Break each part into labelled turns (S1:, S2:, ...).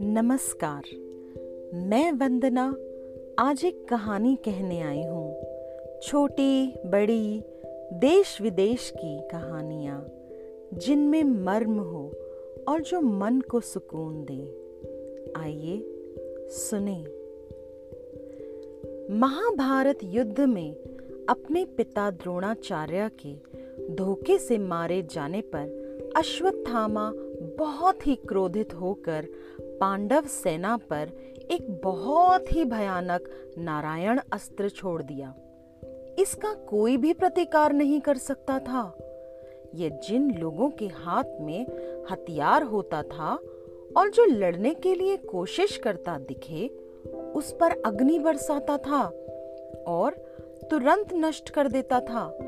S1: नमस्कार। मैं वंदना आज एक कहानी कहने आई हूँ। छोटी, बड़ी देश विदेश की कहानियाँ, जिनमें मर्म हो और जो मन को सुकून दे। आइए सुने। महाभारत युद्ध में अपने पिता द्रोणाचार्य के धोखे से मारे जाने पर अश्वत्थामा बहुत ही क्रोधित होकर पांडव सेना पर एक बहुत ही भयानक नारायण अस्त्र छोड़ दिया। इसका कोई भी प्रतिकार नहीं कर सकता था। ये जिन लोगों के हाथ में हथियार होता था और जो लड़ने के लिए कोशिश करता दिखे, उस पर अग्नि बरसाता था और तुरंत नष्ट कर देता था।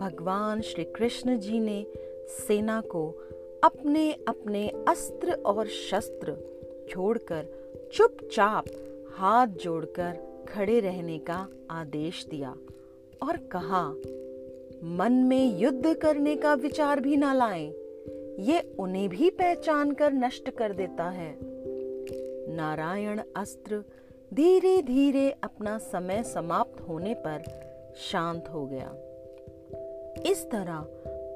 S1: भगवान श्री कृष्ण जी ने सेना को अपने अपने अस्त्र और शस्त्र छोड़कर चुपचाप हाथ जोड़कर खड़े रहने का आदेश दिया और कहा मन में युद्ध करने का विचार भी ना लाएँ, ये उन्हें भी पहचान कर नष्ट कर देता है। नारायण अस्त्र धीरे धीरे अपना समय समाप्त होने पर शांत हो गया। इस तरह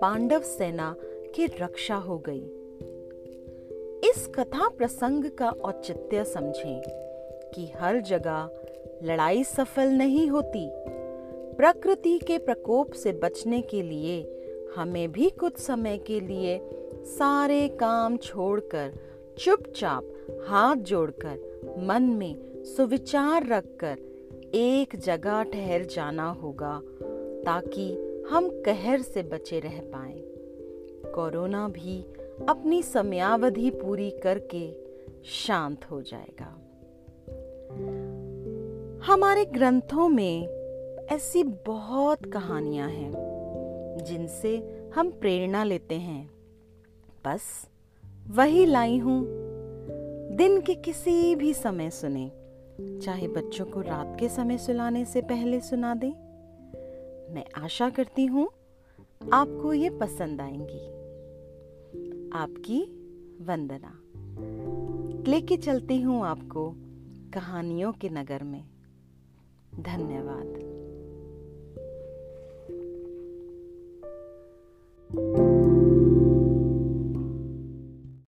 S1: पांडव सेना की रक्षा हो गई। इस कथा प्रसंग का औचित्य समझें कि हर जगह लड़ाई सफल नहीं होती। प्रकृति के प्रकोप से बचने के लिए हमें भी कुछ समय के लिए सारे काम छोड़कर, चुपचाप हाथ जोड़कर, मन में सुविचार रखकर एक जगह ठहर जाना होगा, ताकि हम कहर से बचे रह पाए। कोरोना भी अपनी समयावधि पूरी करके शांत हो जाएगा। हमारे ग्रंथों में ऐसी बहुत कहानियाँ हैं, जिनसे हम प्रेरणा लेते हैं। बस वही लाई हूँ। दिन के किसी भी समय सुने, चाहे बच्चों को रात के समय सुलाने से पहले सुना दें मैं आशा करती हूँ आपको ये पसंद आएँगी। आपकी वंदना। लेके चलती हूँ आपको कहानियों के नगर में। धन्यवाद।